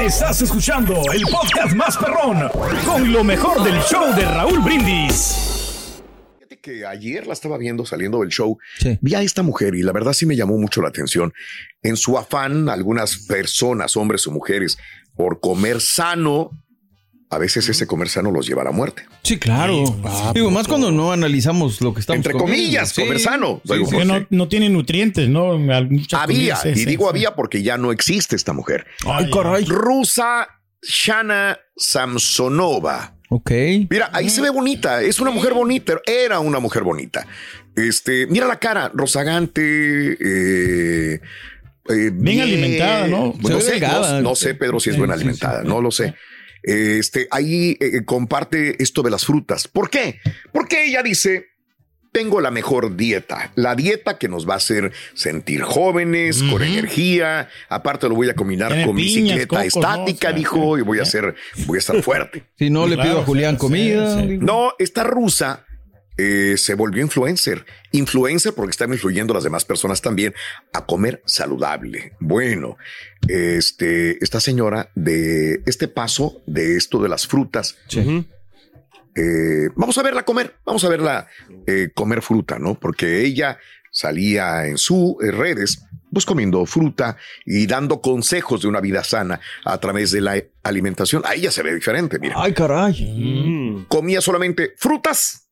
Estás escuchando el podcast más perrón con lo mejor del show de Raúl Brindis. Fíjate que ayer la estaba viendo saliendo del show. Vi a esta mujer y la verdad sí me llamó mucho la atención. En su afán, algunas personas, hombres o mujeres, por comer sano, a veces ese comer sano los lleva a la muerte. Sí, claro. Digo, más cuando no analizamos lo que estamos Entre comiendo. comillas, Sí. comer sano. Sí, Digo, sí, porque no, no tiene nutrientes, ¿no? Muchas había, y digo había porque ya no existe esta mujer. Ay, caray. Rusa Shana Samsonova. Ok. Mira, ahí se ve bonita, es una mujer bonita, era una mujer bonita. Este, mira la cara, rozagante, eh, eh, Bien alimentada, ¿no? Pues no sé, delgada. no, no sé, Pedro, si es Sí, buena sí, alimentada, sí. no lo sé. Este, ahí eh, comparte esto de las frutas. ¿Por qué? Porque ella dice, tengo la mejor dieta, la dieta que nos va a hacer sentir jóvenes, con energía. Aparte lo voy a combinar Tiene con piñas, bicicleta estática, O sea, dijo, y voy a ser, voy a estar fuerte. Si no, le Claro, pido a Julián sí, comida. sí. No, esta rusa eh, se volvió influencer. Influencer porque están influyendo a las demás personas también a comer saludable. Bueno, este, esta señora de este paso de esto de las frutas. eh, vamos a verla comer, vamos a verla eh, comer fruta, ¿no? Porque ella salía en sus redes pues comiendo fruta y dando consejos de una vida sana a través de la alimentación. A ella se ve diferente, mira Ay, caray. comía solamente frutas,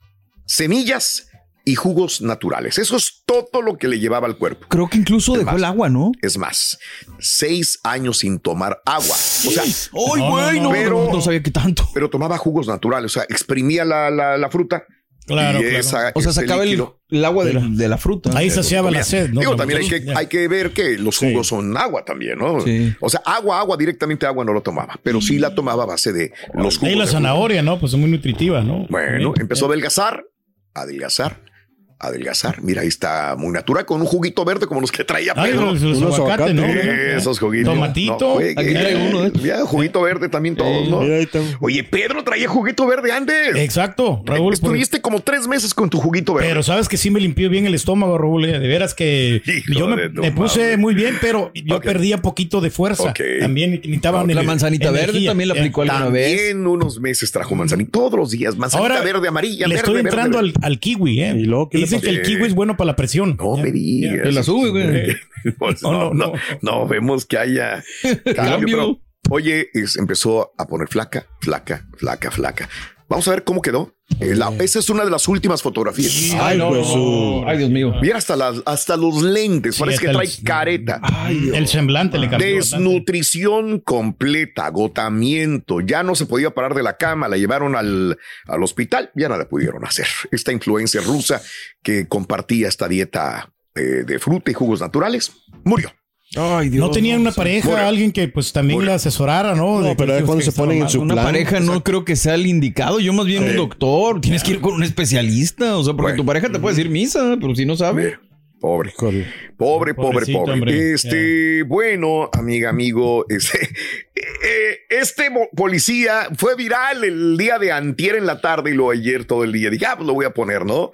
semillas y jugos naturales. Eso es todo lo que le llevaba al cuerpo. Creo que incluso Es dejó más. el agua, ¿no? Es más, seis años sin tomar agua. O sea, ¡Ay, No, güey! no, No, pero- no, no sabía que tanto. pero tomaba jugos naturales. O sea, exprimía la, la- la fruta. Claro, y claro. esa- O sea, ese sacaba el, el agua de, de la fruta. Ahí saciaba la sed, ¿no? Digo, también hay que, hay que ver que los Sí. jugos son agua también, ¿no? Sí. O sea, agua, agua, directamente agua no lo tomaba, pero sí la tomaba a base de los jugos. Ahí la zanahoria, ¿no? Pues es muy nutritiva, ¿no? Bueno, También. empezó a adelgazar, adelgazar, adelgazar. Mira, ahí está muy natural con un juguito verde como los que traía Ay, Pedro. los, los Unos aguacates, ¿no? aguacates. Esos juguitos. Tomatito. juegue. Aquí traigo uno. Mira, juguito verde también todos, ¿no? Oye, Pedro traía juguito verde antes. Exacto, Raúl. pues, Estuviste como tres meses con tu juguito verde. Pero sabes que sí me limpió bien el estómago, Raúl. eh, De veras que Hijo yo me, puse madre. muy bien, pero yo Ok. perdía poquito de fuerza. También necesitaba La manzanita verde también la Eh, aplicó alguna vez. También unos meses trajo manzanita. Todos los días. Manzanita Ahora verde, amarilla, le verde, estoy entrando verde. al, al kiwi, ¿eh? ¿Y luego qué Dicen que el kiwi es bueno para la presión. No me digas. Te la sube, güey. Pues No, no, no, no, no, vemos que haya cambio. Cambio. pero, oye, es- empezó a poner flaca, flaca, flaca, flaca. Vamos a ver cómo quedó. Eh, la- esa es una de las últimas fotografías. Ay, pues su. Ay, Dios mío. Mira hasta, las, hasta los lentes, Sí, parece que trae el- careta. El semblante le cambió. bastante. Desnutrición completa, agotamiento. Ya no se podía parar de la cama, la llevaron al, al hospital, ya nada pudieron hacer. Esta influencia rusa que compartía esta dieta eh, de fruta y jugos naturales murió. Ay, Dios. No tenían una pareja, alguien que pues también Bueno. la asesorara, ¿no? No, De pero es cuando se ponen en su. Una plan. pareja no creo que sea el indicado. Yo más bien un doctor. Tienes que ir con un especialista. O sea, porque Bueno. tu pareja te puede decir misa, pero si no sabe. Pobre. Pobre, pobre, pobre. hombre. Este, bueno, amiga, amigo, este, eh, este policía fue viral el día de antier en la tarde y lo ayer todo el día. Dije, ah, pues lo voy a poner, ¿no?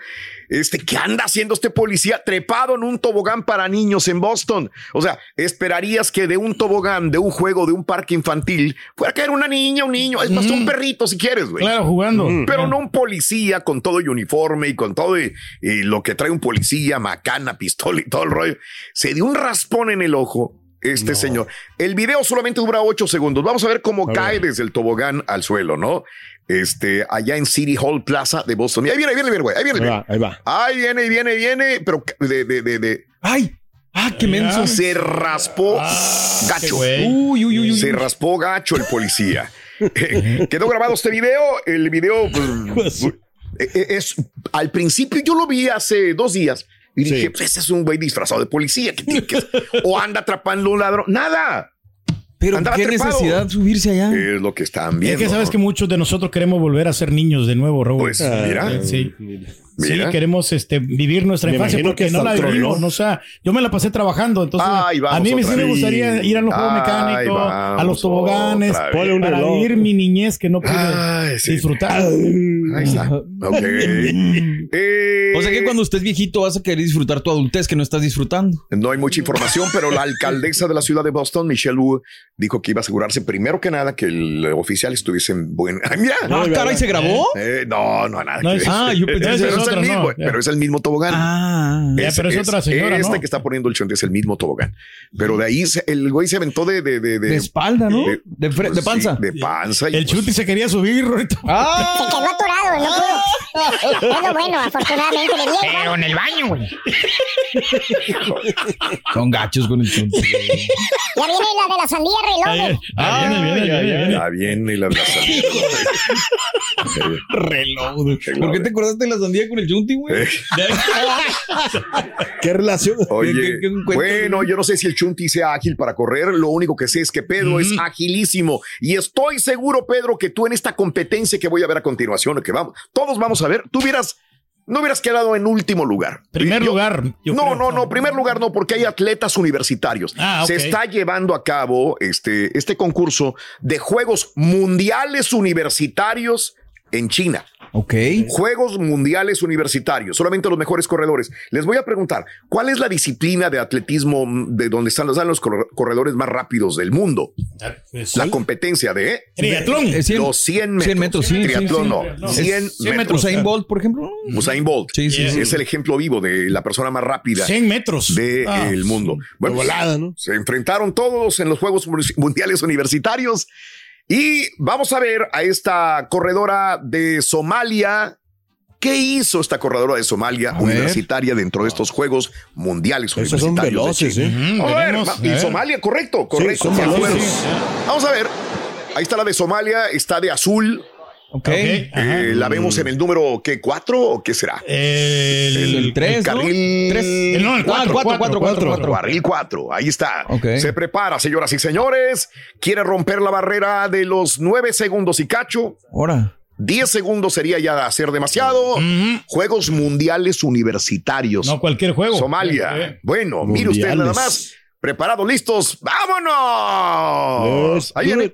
Este, ¿qué anda haciendo este policía trepado en un tobogán para niños en Boston? O sea, esperarías que de un tobogán, de un juego, de un parque infantil, fuera a caer una niña, un niño, es más, un perrito si quieres, güey. Claro, jugando. Pero no un policía con todo y uniforme y con todo y, y lo que trae un policía, macana, pistola y todo el rollo. Se dio un raspón en el ojo este señor. El video solamente dura ocho segundos. Vamos a ver cómo cae desde el tobogán al suelo, ¿no? Este, allá en City Hall Plaza de Boston. Ahí viene, ahí viene, güey. Ahí viene, Ahí viene. va, ahí va. Ahí viene, viene, viene, pero de, de, de, de- Ay, ah, qué menso. se raspó Ah, gacho. Uy, uy, uy, uy. Se raspó gacho el policía. Eh, Quedó grabado este video. El video pues, eh, eh, es al principio yo lo vi hace dos días y dije, Sí. pues ese es un güey disfrazado de policía que tiene que- o anda atrapando un ladrón. Nada. Pero andaba qué trepado. necesidad subirse allá. Es lo que están Es viendo. que sabes ¿no? que muchos de nosotros queremos volver a ser niños de nuevo, Raúl. Pues mira, Sí. Sí, Mira. queremos este, vivir nuestra Me infancia porque que no la vivimos. ¿no? O sea, yo me la pasé trabajando, entonces Ay, a mí me- sí me gustaría ir a los juegos Ay, mecánicos, a los toboganes, para reloj. vivir mi niñez que no pude Ay, sí. disfrutar. Ahí está. Ok. Eh, O sea que cuando estés viejito vas a querer disfrutar tu adultez que no estás disfrutando. No hay mucha información, pero la alcaldesa de la ciudad de Boston, Michelle Wu, dijo que iba a asegurarse primero que nada que el oficial estuviese en buen. ¡Ay, mira! Ah, caray, ¿se grabó? Eh, no, no, nada. No, que. Ah, yo pensé que el otro, mismo, no, ya. pero es el mismo tobogán. Ah. Ya, pero es otra señora, Este ¿no? que está poniendo el chonte es el mismo tobogán. Pero de ahí se- el güey se aventó de... De, de, De espalda, ¿no? de- pues de panza. sí, de panza. y El pues, Chuti se quería subir, Rorito. Se ¡Ah! quedó atorado, no pudo. Bueno, bueno, afortunadamente le dieron. Pero en el baño, güey. Son gachos con el chunti. Ya viene la de la sandía reloj. Ah, viene, viene, viene, viene. Ya viene la plaza. Reloj. ¿Por qué te acordaste de la sandía con el chunti, güey? Eh. ¿Qué relación? Oye, ¿Qué- qué- bueno, yo no sé si el Chunti sea ágil para correr. Lo único que sé es que Pedro es agilísimo. Y estoy seguro, Pedro, que tú en esta competencia que voy a ver a continuación, que vamos, todos vamos a ver, tú hubieras, no hubieras quedado en último lugar. Primer Yo- lugar. yo no, creo. no, no, primer lugar no, porque hay atletas universitarios. Ah. Se está llevando a cabo este, este concurso de Juegos Mundiales Universitarios en China. Ok. Juegos Mundiales Universitarios, solamente los mejores corredores. Les voy a preguntar, ¿cuál es la disciplina de atletismo de donde están, están los corre- corredores más rápidos del mundo? Pues, La competencia de Triatlón. Eh, cien- los 100 metros. 100 metros, sí, Triatlón sí. no, No. 100 Es 100 metros. Usain Bolt, por ejemplo. Usain Bolt. Sí, sí. Es el ejemplo vivo de la persona más rápida 100 metros. del Ah, mundo. Bueno, volada, ¿no? se enfrentaron todos en los Juegos Mundiales Universitarios y vamos a ver a esta corredora de Somalia. ¿Qué hizo esta corredora de Somalia A ver. universitaria dentro de estos Juegos Mundiales Esos son Universitarios? de veloces? ¿eh? Vamos a ver, veremos, y ver. Somalia, correcto, correcto. son de veloces. acuerdo. Sí, Vamos a ver. Ahí está la de Somalia, está de azul. Ok. Ok, ajá. Eh, la vemos en el número, ¿qué? ¿Cuatro o qué será? El, El 3, ¿no? carril- Tres. El- no, el Ah, cuatro, cuatro, cuatro, cuatro, cuatro. Barril 4, ahí está. Ok. Se prepara, señoras y señores. Quiere romper la barrera de los 9 segundos y cacho. Ahora. 10 segundos sería ya hacer demasiado. Juegos Mundiales Universitarios. No cualquier juego. Somalia. Eh, Bueno, mire usted nada Mundiales. más. Preparados, listos. ¡Vámonos! Let's Ahí viene.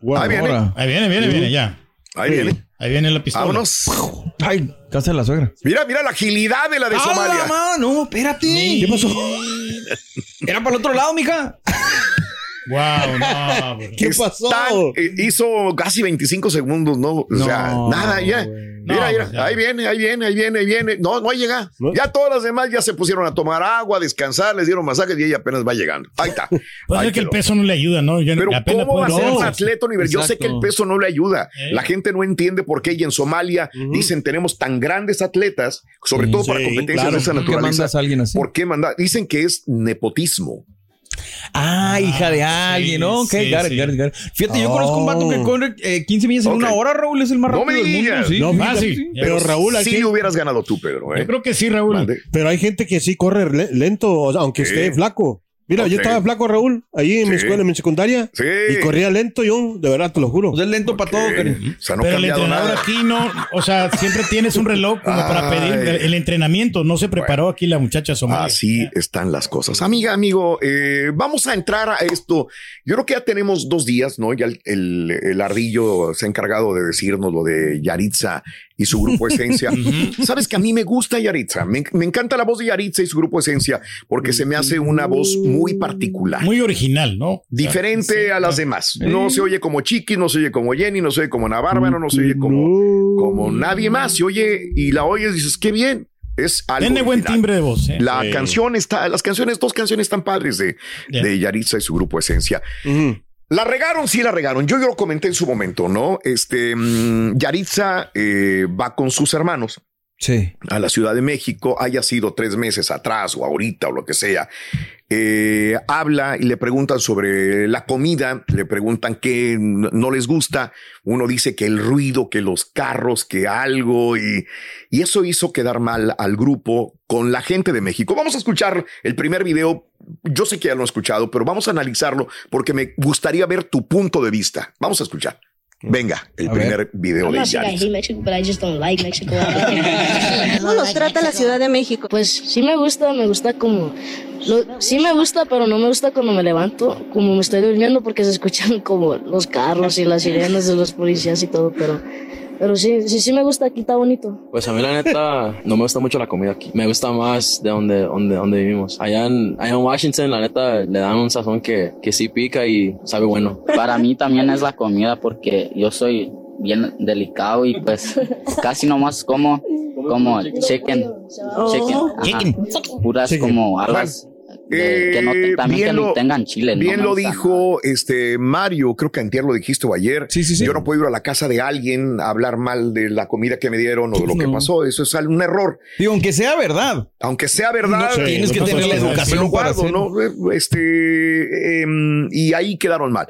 Wow. Ahí viene. Ahora. Ahí viene, viene, viene, ya. Ahí viene. Ahí viene la pistola. Vámonos. Ay, casa de la suegra. Mira, mira la agilidad de la de ¡Ah, Somalia. No, espérate. ¿Qué pasó? Era para el otro lado, mija. Wow, no. bro. ¿Qué pasó? eh, hizo casi 25 segundos, ¿no? O sea, nada, ya. Mira, No, mira, pues ya. ahí viene, ahí viene, ahí viene, ahí viene. No, no. ¿No? Ya todas las demás ya se pusieron a tomar agua, a descansar, les dieron masajes y ella apenas va llegando. Ahí está. Puede Ahí ser que el peso no le ayuda, ¿no? Yo Pero apenas ¿cómo va a ser un hacer- atleta universal? Yo sé que el peso no le ayuda. Eh. La gente no entiende por qué y en Somalia dicen tenemos tan grandes atletas, sobre Sí, todo para sí, competencias claro. de esa ¿Por qué naturaleza. mandas a alguien así? ¿Por qué mandar? Dicen que es nepotismo. Ah, hija de alguien, ¿no? Ok, sí, got it, sí. got it, got it. Fíjate, yo conozco un vato que Oh. corre eh, 15 millas en una hora, Raúl, es el más No rápido me del mundo. Sí, No, sí, fácil. sí. Pero Raúl, sí aquí- hubieras ganado tú, Pedro. ¿eh? Yo creo que sí, Raúl. Pero hay gente que sí corre le- lento, o sea, aunque Sí. esté flaco. Mira, yo estaba flaco, Raúl, ahí en mi escuela, en mi secundaria. Sí. Y corría lento yo, de verdad, te lo juro. Pues es lento para todo. O sea, no Pero el entrenador nada. aquí no, o sea, siempre tienes un reloj como para pedir el entrenamiento. No se preparó aquí la muchacha somalia. Así están las cosas. Amiga, amigo, eh, vamos a entrar a esto. Yo creo que ya tenemos dos días, ¿no? Ya el, el, el ardillo se ha encargado de decirnos lo de Yaritza y su grupo Esencia. Sabes que a mí me gusta Yaritza. Me, me encanta la voz de Yaritza y su grupo Esencia porque se me hace una voz muy particular. Muy original, ¿no? Diferente a las demás. No se oye como Chiqui, no se oye como Jenny, no se oye como Ana Bárbara, no se oye como, como nadie más. Se oye y la oyes y dices, qué bien. Es algo Tiene buen original. timbre de voz. ¿eh? La Sí. canción está, las canciones, dos canciones tan padres de, de Yaritza y su grupo Esencia. La regaron, sí la regaron. Yo, yo lo comenté en su momento, ¿no? Este, mm, Yaritza eh, va con sus hermanos Sí. a la Ciudad de México, haya sido tres meses atrás o ahorita o lo que sea. Eh, habla y le preguntan sobre la comida, le preguntan qué no les gusta. Uno dice que el ruido, que los carros, que algo y, y eso hizo quedar mal al grupo con la gente de México. Vamos a escuchar el primer video. Yo sé que ya lo he escuchado, pero vamos a analizarlo porque me gustaría ver tu punto de vista. Vamos a escuchar. Venga, el A ver. primer video de. ¿Cómo nos trata la Ciudad de México? Pues sí me gusta, me gusta como... lo- sí me gusta, pero no me gusta cuando me levanto, como me estoy durmiendo, porque se escuchan como los carros y las sirenas de los policías y todo, pero... Pero sí, sí, sí me gusta, aquí está bonito. Pues a mí la neta no me gusta mucho la comida aquí. Me gusta más de donde, donde, donde vivimos. Allá en, allá en Washington, la neta, le dan un sazón que, que sí pica y sabe bueno. Para mí también es la comida porque yo soy bien delicado y pues casi nomás como como chicken, chicken, ajá. Chicken. puras Chicken. como alas de- que no te- Eh, también que lo- tengan chile. no Bien lo gusta dijo este Mario, creo que antier lo dijiste o ayer. Sí, sí, sí. Yo no puedo ir a la casa de alguien a hablar mal de la comida que me dieron o de lo que pasó. Eso es un error. Digo, aunque sea verdad. Aunque sea verdad, No sé, Tienes no que tener la educación lo para guardo. ¿no? Este, em, y ahí quedaron mal.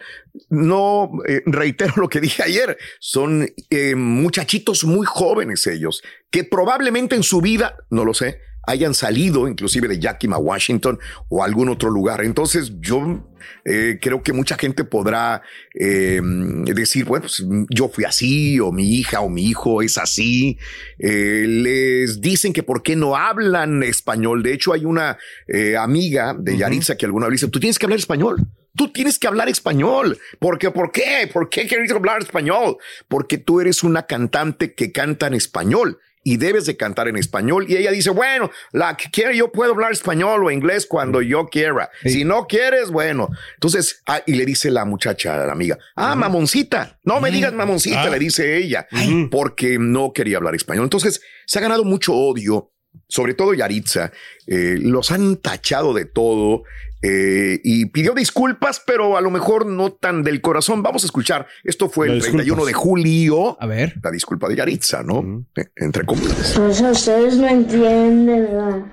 No, eh, reitero lo que dije ayer, son eh, muchachitos muy jóvenes ellos, que probablemente en su vida, no lo sé, hayan salido inclusive de Yakima, Washington o algún otro lugar. Entonces yo eh, creo que mucha gente podrá eh, decir, bueno, pues, yo fui así o mi hija o mi hijo es así. Eh, les dicen que por qué no hablan español. De hecho, hay una eh, amiga de Yaritza que alguna vez dice, tú tienes que hablar español. Tú tienes que hablar español. Porque, ¿por qué? ¿Por qué quieres hablar español? Porque tú eres una cantante que canta en español y debes de cantar en español. Y ella dice, bueno, la que quiere, yo puedo hablar español o inglés cuando yo quiera. Sí. Si no quieres, bueno. Entonces, ah, y le dice la muchacha, la amiga, ah, mamoncita, no me digas mamoncita, Ah. le dice ella, porque no quería hablar español. Entonces, se ha ganado mucho odio, sobre todo Yaritza, eh, los han tachado de todo. Eh, y pidió disculpas, pero a lo mejor no tan del corazón. Vamos a escuchar. Esto fue el Las 31 de julio. A ver. La disculpa de Yaritza, ¿no? Eh, Entre comillas. Pues ustedes no entienden, ¿verdad?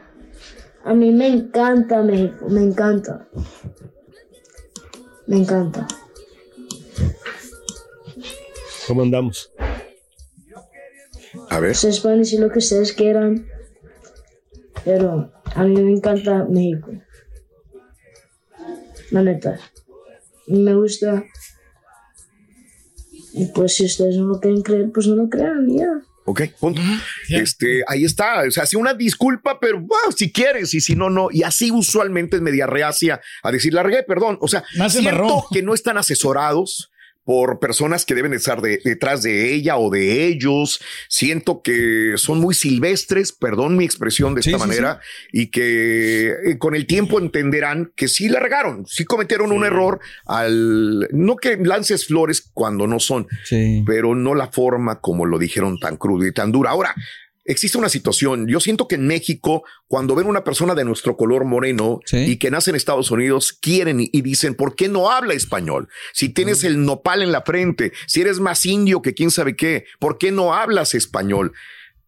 A mí me encanta México, me encanta. Me encanta. ¿Cómo andamos? A ver. Ustedes pueden decir lo que ustedes quieran, pero a mí me encanta México. La neta. Me gusta. Y pues si ustedes no lo quieren creer, pues no lo crean, ya. Ok, punto. Este, ahí está. O sea, sí, una disculpa, pero bueno, si quieres y si no, no. Y así usualmente es media reacia a decir, la regué, perdón. O sea, Más siento que no están asesorados por personas que deben estar de- detrás de ella o de ellos. Siento que son muy silvestres, perdón mi expresión de Sí, esta sí, manera, y que eh, con el tiempo entenderán que sí la regaron, sí cometieron un error al no que lances flores cuando no son, pero no la forma como lo dijeron tan crudo y tan dura. Ahora, existe una situación. Yo siento que en México, cuando ven una persona de nuestro color moreno Sí. y que nace en Estados Unidos, quieren y, y dicen, ¿por qué no habla español? Si tienes el nopal en la frente, si eres más indio que quién sabe qué, ¿por qué no hablas español?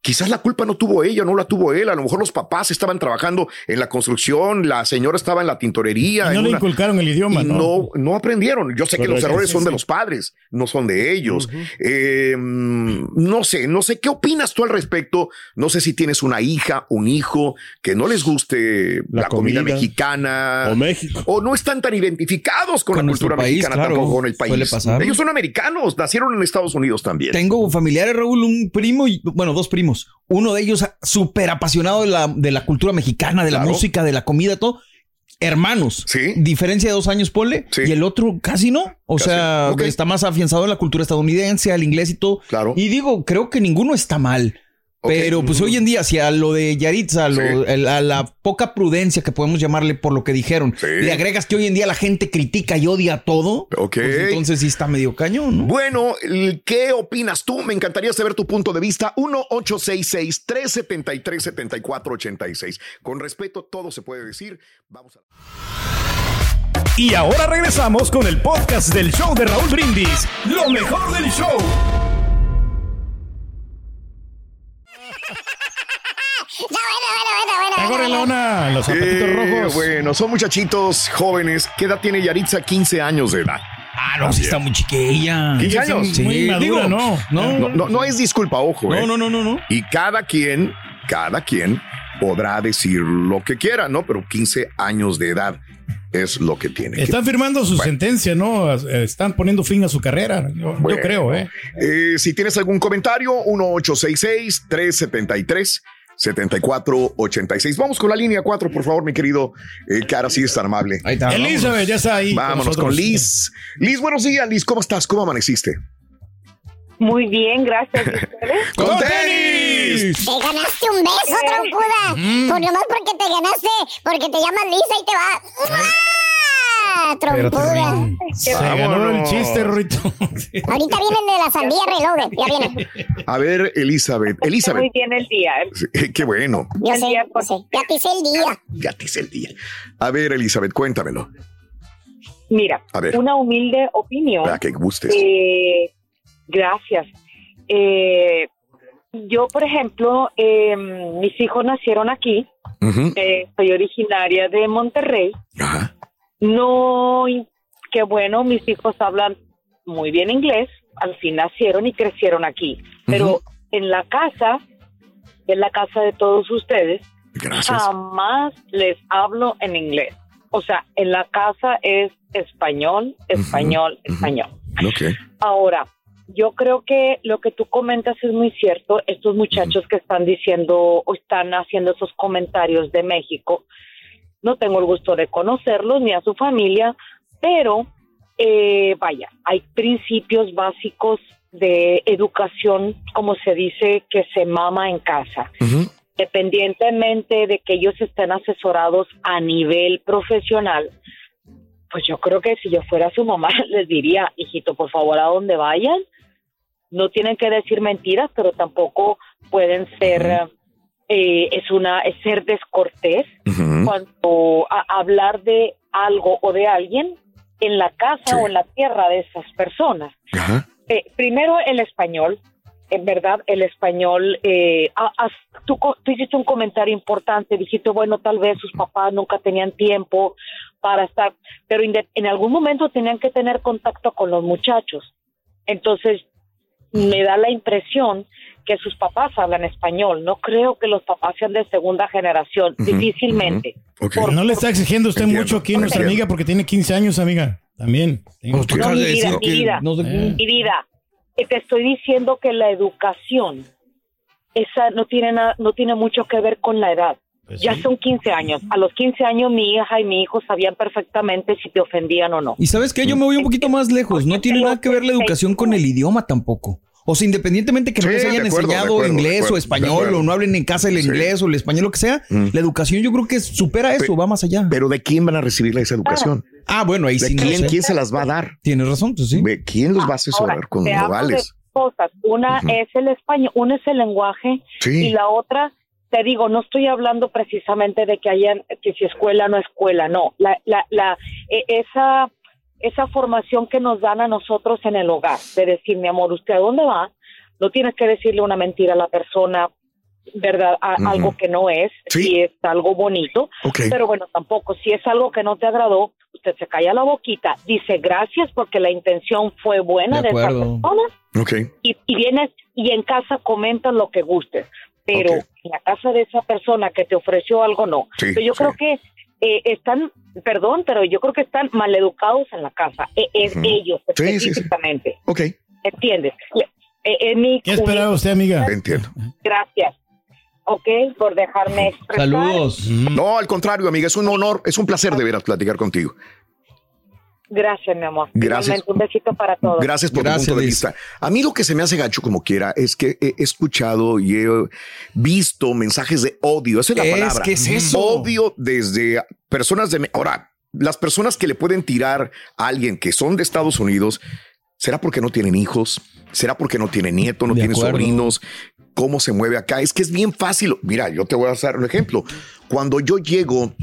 Quizás la culpa no tuvo ella, no la tuvo él. A lo mejor los papás estaban trabajando en la construcción, la señora estaba en la tintorería. Y no en le una- inculcaron el idioma, y ¿no? no, no aprendieron. Yo sé que los errores Sí, son de los padres, no son de ellos. Eh, mm, no sé, no sé qué opinas tú al respecto. No sé si tienes una hija, un hijo que no les guste la, La comida, comida. mexicana O México. o no están tan identificados con, Con la cultura país, mexicana claro, tampoco con el país. suele pasar. Ellos son americanos, nacieron en Estados Unidos también. Tengo familiares, Raúl, un primo y, bueno, dos primos. Uno de ellos súper apasionado de la, de la cultura mexicana, de la música, de la comida, todo. Hermanos. Sí. Diferencia de dos años, ponle. Sí. Y el otro casi no. O Casi. sea, está más afianzado en la cultura estadounidense, al inglés y todo. Claro. Y digo, creo que ninguno está mal. Pero pues hoy en día, si a lo de Yaritza, a, lo- Sí. el- a la poca prudencia que podemos llamarle por lo que dijeron, Sí. le agregas que hoy en día la gente critica y odia todo, pues entonces sí está medio cañón, ¿no? Bueno, ¿qué opinas tú? Me encantaría saber tu punto de vista. 1-866-373-7486. Con respeto, todo se puede decir. Vamos a. Y ahora regresamos con el podcast del show de Raúl Brindis. Lo mejor del show. Bueno, bueno, bueno, bueno, Está bueno, bueno. gorelona, los zapatitos Eh, rojos. Bueno, son muchachitos jóvenes. ¿Qué edad tiene Yaritza? 15 años de edad. Ah, no, sí está muy chiquilla. 15 años. Sí, Muy madura, digo, ¿no? No, No, no, no es disculpa, ojo. no, eh. no, no, no, no. Y cada quien, cada quien podrá decir lo que quiera, ¿no? Pero 15 años de edad es lo que tiene. Están firmando su sentencia, ¿no? Eh, Están poniendo fin a su carrera. Yo, creo, ¿eh? Eh, si tienes algún comentario, 1866-373-7486. Vamos con la línea 4, por favor, mi querido eh, Cara, si es tan amable. Ahí está. Elizabeth ya está ahí. Vámonos con Liz. Liz, buenos días, Liz. ¿Cómo estás? ¿Cómo amaneciste? Muy bien, gracias. ¡Con tenis! Te ganaste un beso, troncuda. Pues nomás porque te ganaste, porque te llamas Lisa y te va. ¡Ah! Trompuda. Se ganó el chiste, Rito. Ahorita vienen de la sandía reloaded. Ya vienen. A ver, Elizabeth. Muy Elizabeth. bien el día. Eh, Qué bueno. Yo sé, día yo sé. Ya te hice el día. Ya te hice el día. A ver, Elizabeth, cuéntamelo. Mira, A ver. una humilde opinión. Para que gustes. Eh, gracias. Eh, yo, por ejemplo, eh, mis hijos nacieron aquí. Ujú. Eh, soy originaria de Monterrey. Ajá. No, qué bueno, mis hijos hablan muy bien inglés. Al fin nacieron y crecieron aquí. Pero en la casa, en la casa de todos ustedes, Gracias. jamás les hablo en inglés. O sea, en la casa es español, español, español. Ahora, yo creo que lo que tú comentas es muy cierto. Estos muchachos que están diciendo o están haciendo esos comentarios de México, no tengo el gusto de conocerlos ni a su familia, pero eh, vaya, hay principios básicos de educación, como se dice, que se mama en casa. Ujú. Independientemente de que ellos estén asesorados a nivel profesional, pues yo creo que si yo fuera su mamá les diría, hijito, por favor, a donde vayan, no tienen que decir mentiras, pero tampoco pueden ser, eh, es una, es ser descortés cuando a hablar de algo o de alguien en la casa Sí. o en la tierra de esas personas. Eh, primero el español, en verdad el español, eh, has- tú, hiciste un comentario importante, dijiste, bueno, tal vez sus papás nunca tenían tiempo para estar, pero en algún momento tenían que tener contacto con los muchachos. Entonces, me da la impresión que sus papás hablan español. No creo que los papás sean de segunda generación, difícilmente. Ok. No le está exigiendo usted Entiendo, mucho aquí a nuestra amiga porque tiene 15 años, amiga. También. Pues tú No, acabas de mi vida, mi que no. Eh. Mi vida, te estoy diciendo que la educación, esa no tiene nada, no tiene mucho que ver con la edad. Pues ya sí. son 15 años. A los 15 años mi hija y mi hijo sabían perfectamente si te ofendían o no. Y sabes qué, yo me voy un poquito más lejos. No tiene nada que ver la educación con el idioma tampoco. O sea, independientemente que no Sí, les hayan acuerdo, enseñado acuerdo, inglés acuerdo, o español o no hablen en casa el Sí. inglés o el español, lo que sea, Mm. la educación yo creo que supera eso, va más allá. Pero ¿de quién van a recibir esa educación? Ah, bueno, ahí ¿De sí no quién, sé. quién se las va a dar? Tienes razón, pues sí. ¿De ¿Quién los va a asesorar Ahora, con modales? cosas. Una es el español, una es el lenguaje Sí. y la otra, te digo, no estoy hablando precisamente de que hayan, que si escuela no escuela, no. La, la, la, e- esa, esa formación que nos dan a nosotros en el hogar, de decir, mi amor, ¿usted a dónde va? No tienes que decirle una mentira a la persona, ¿verdad? A-. Algo que no es, Sí. si es algo bonito, pero bueno, tampoco, si es algo que no te agradó, usted se calla la boquita, dice gracias porque la intención fue buena De de, esa acuerdo. persona Ok. y, y vienes y en casa comentas lo que gustes, pero en la casa de esa persona que te ofreció algo no. Sí, Pero yo sí. creo que eh, están, perdón, pero yo creo que están maleducados en la casa, e- es ellos Sí, sí, sí. específicamente, Ok. ¿entiendes? Eh, eh, mi- ¿Qué esperaba usted, amiga? Entiendo. Gracias, ok, por dejarme expresar. Saludos. No, al contrario, amiga, es un honor, es un placer de veras platicar contigo. Gracias, mi amor. Gracias. Un besito para todos. Gracias por Gracias, tu punto de vista. A mí lo que se me hace gacho como quiera es que he escuchado y he visto mensajes de odio. Esa es la Es palabra. que es eso. Odio desde personas de... Ahora, las personas que le pueden tirar a alguien que son de Estados Unidos, ¿será porque no tienen hijos? ¿Será porque no tienen nietos, no De tienen acuerdo. sobrinos? ¿Cómo se mueve acá? Es que es bien fácil. Mira, yo te voy a dar un ejemplo. Cuando yo llego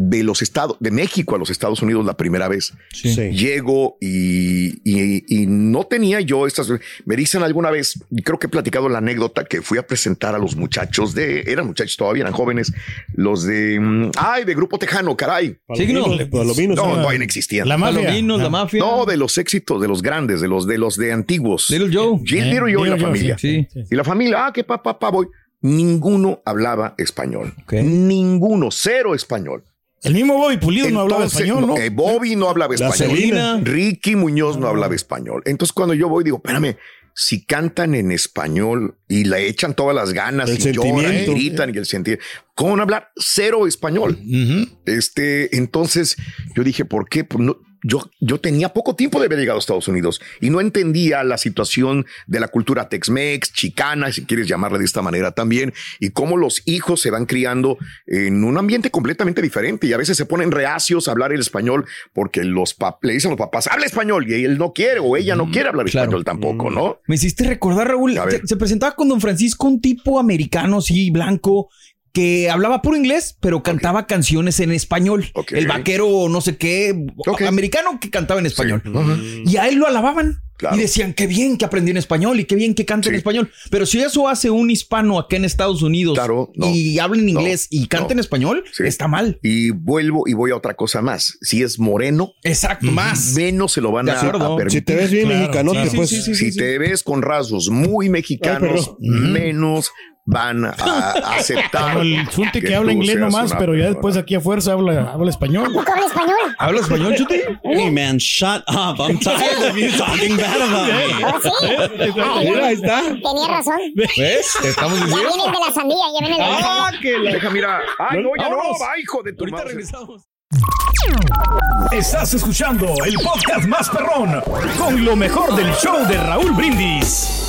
de los estados, de México a los Estados Unidos la primera vez, Sí. Sí. llego y, y- y no tenía yo estas. Me dicen alguna vez, y creo que he platicado la anécdota que fui a presentar a los muchachos de, eran muchachos todavía, eran jóvenes, los de, mm, ay, de Grupo Tejano, caray. Signo. Palominos, No, no, no existían. La mafia. Palominos, la mafia. No, de los éxitos, de los grandes, de los de los de antiguos. Little Joe. Gil, Eh, Little Joe y la Joe, familia. sí. Y la familia, ah, que papá, papá, voy. ninguno hablaba español. Ninguno, cero español. El mismo Bobby Pulido no hablaba español, ¿no? eh, Bobby no hablaba La español. Celina. Ricky Muñoz no hablaba español. Entonces, cuando yo voy, digo, espérame, si cantan en español y le echan todas las ganas El y lloran y gritan y el sentir, ¿cómo van a hablar cero español? Este, entonces yo dije, ¿por qué? Pues no- yo, yo tenía poco tiempo de haber llegado a Estados Unidos y no entendía la situación de la cultura Tex-Mex, chicana, si quieres llamarla de esta manera también, y cómo los hijos se van criando en un ambiente completamente diferente. Y a veces se ponen reacios a hablar el español porque los le dicen a los papás, habla español y él no quiere o ella no quiere hablar español tampoco, ¿no? Me hiciste recordar, Raúl, se, se presentaba con don Francisco un tipo americano, sí, blanco, que hablaba puro inglés, pero cantaba canciones en español. El vaquero, no sé qué, americano que cantaba en español. Y a él lo alababan. Y decían, qué bien que aprendió en español y qué bien que canta en español. Pero si eso hace un hispano acá en Estados Unidos y habla en inglés y canta en español, está mal. Y vuelvo y voy a otra cosa más. Si es moreno, exacto, más menos se lo van a, a permitir. Si te ves bien Claro, mexicanote, claro. pues. Sí, sí, sí, si te ves con rasgos muy mexicanos, menos van a, a aceptar. Como el Chunti que, que habla inglés nomás, pero ya después aquí a fuerza habla, habla español. ¿Poco habla español? ¿Habla español, Chuti? Hey man, shut up. I'm tired of you talking bad about me. ¿Oh, sí? Ay, Mira, ahí está. Tenía razón. ¿Ves? Te estamos Ya diciendo. vienen de la sandía, ya vienen de la Ah, sandía. que la... Deja, mira. Ay, no, ya no, va, hijo de tu Ahorita madre. regresamos. Estás escuchando el podcast más perrón con lo mejor del show de Raúl Brindis.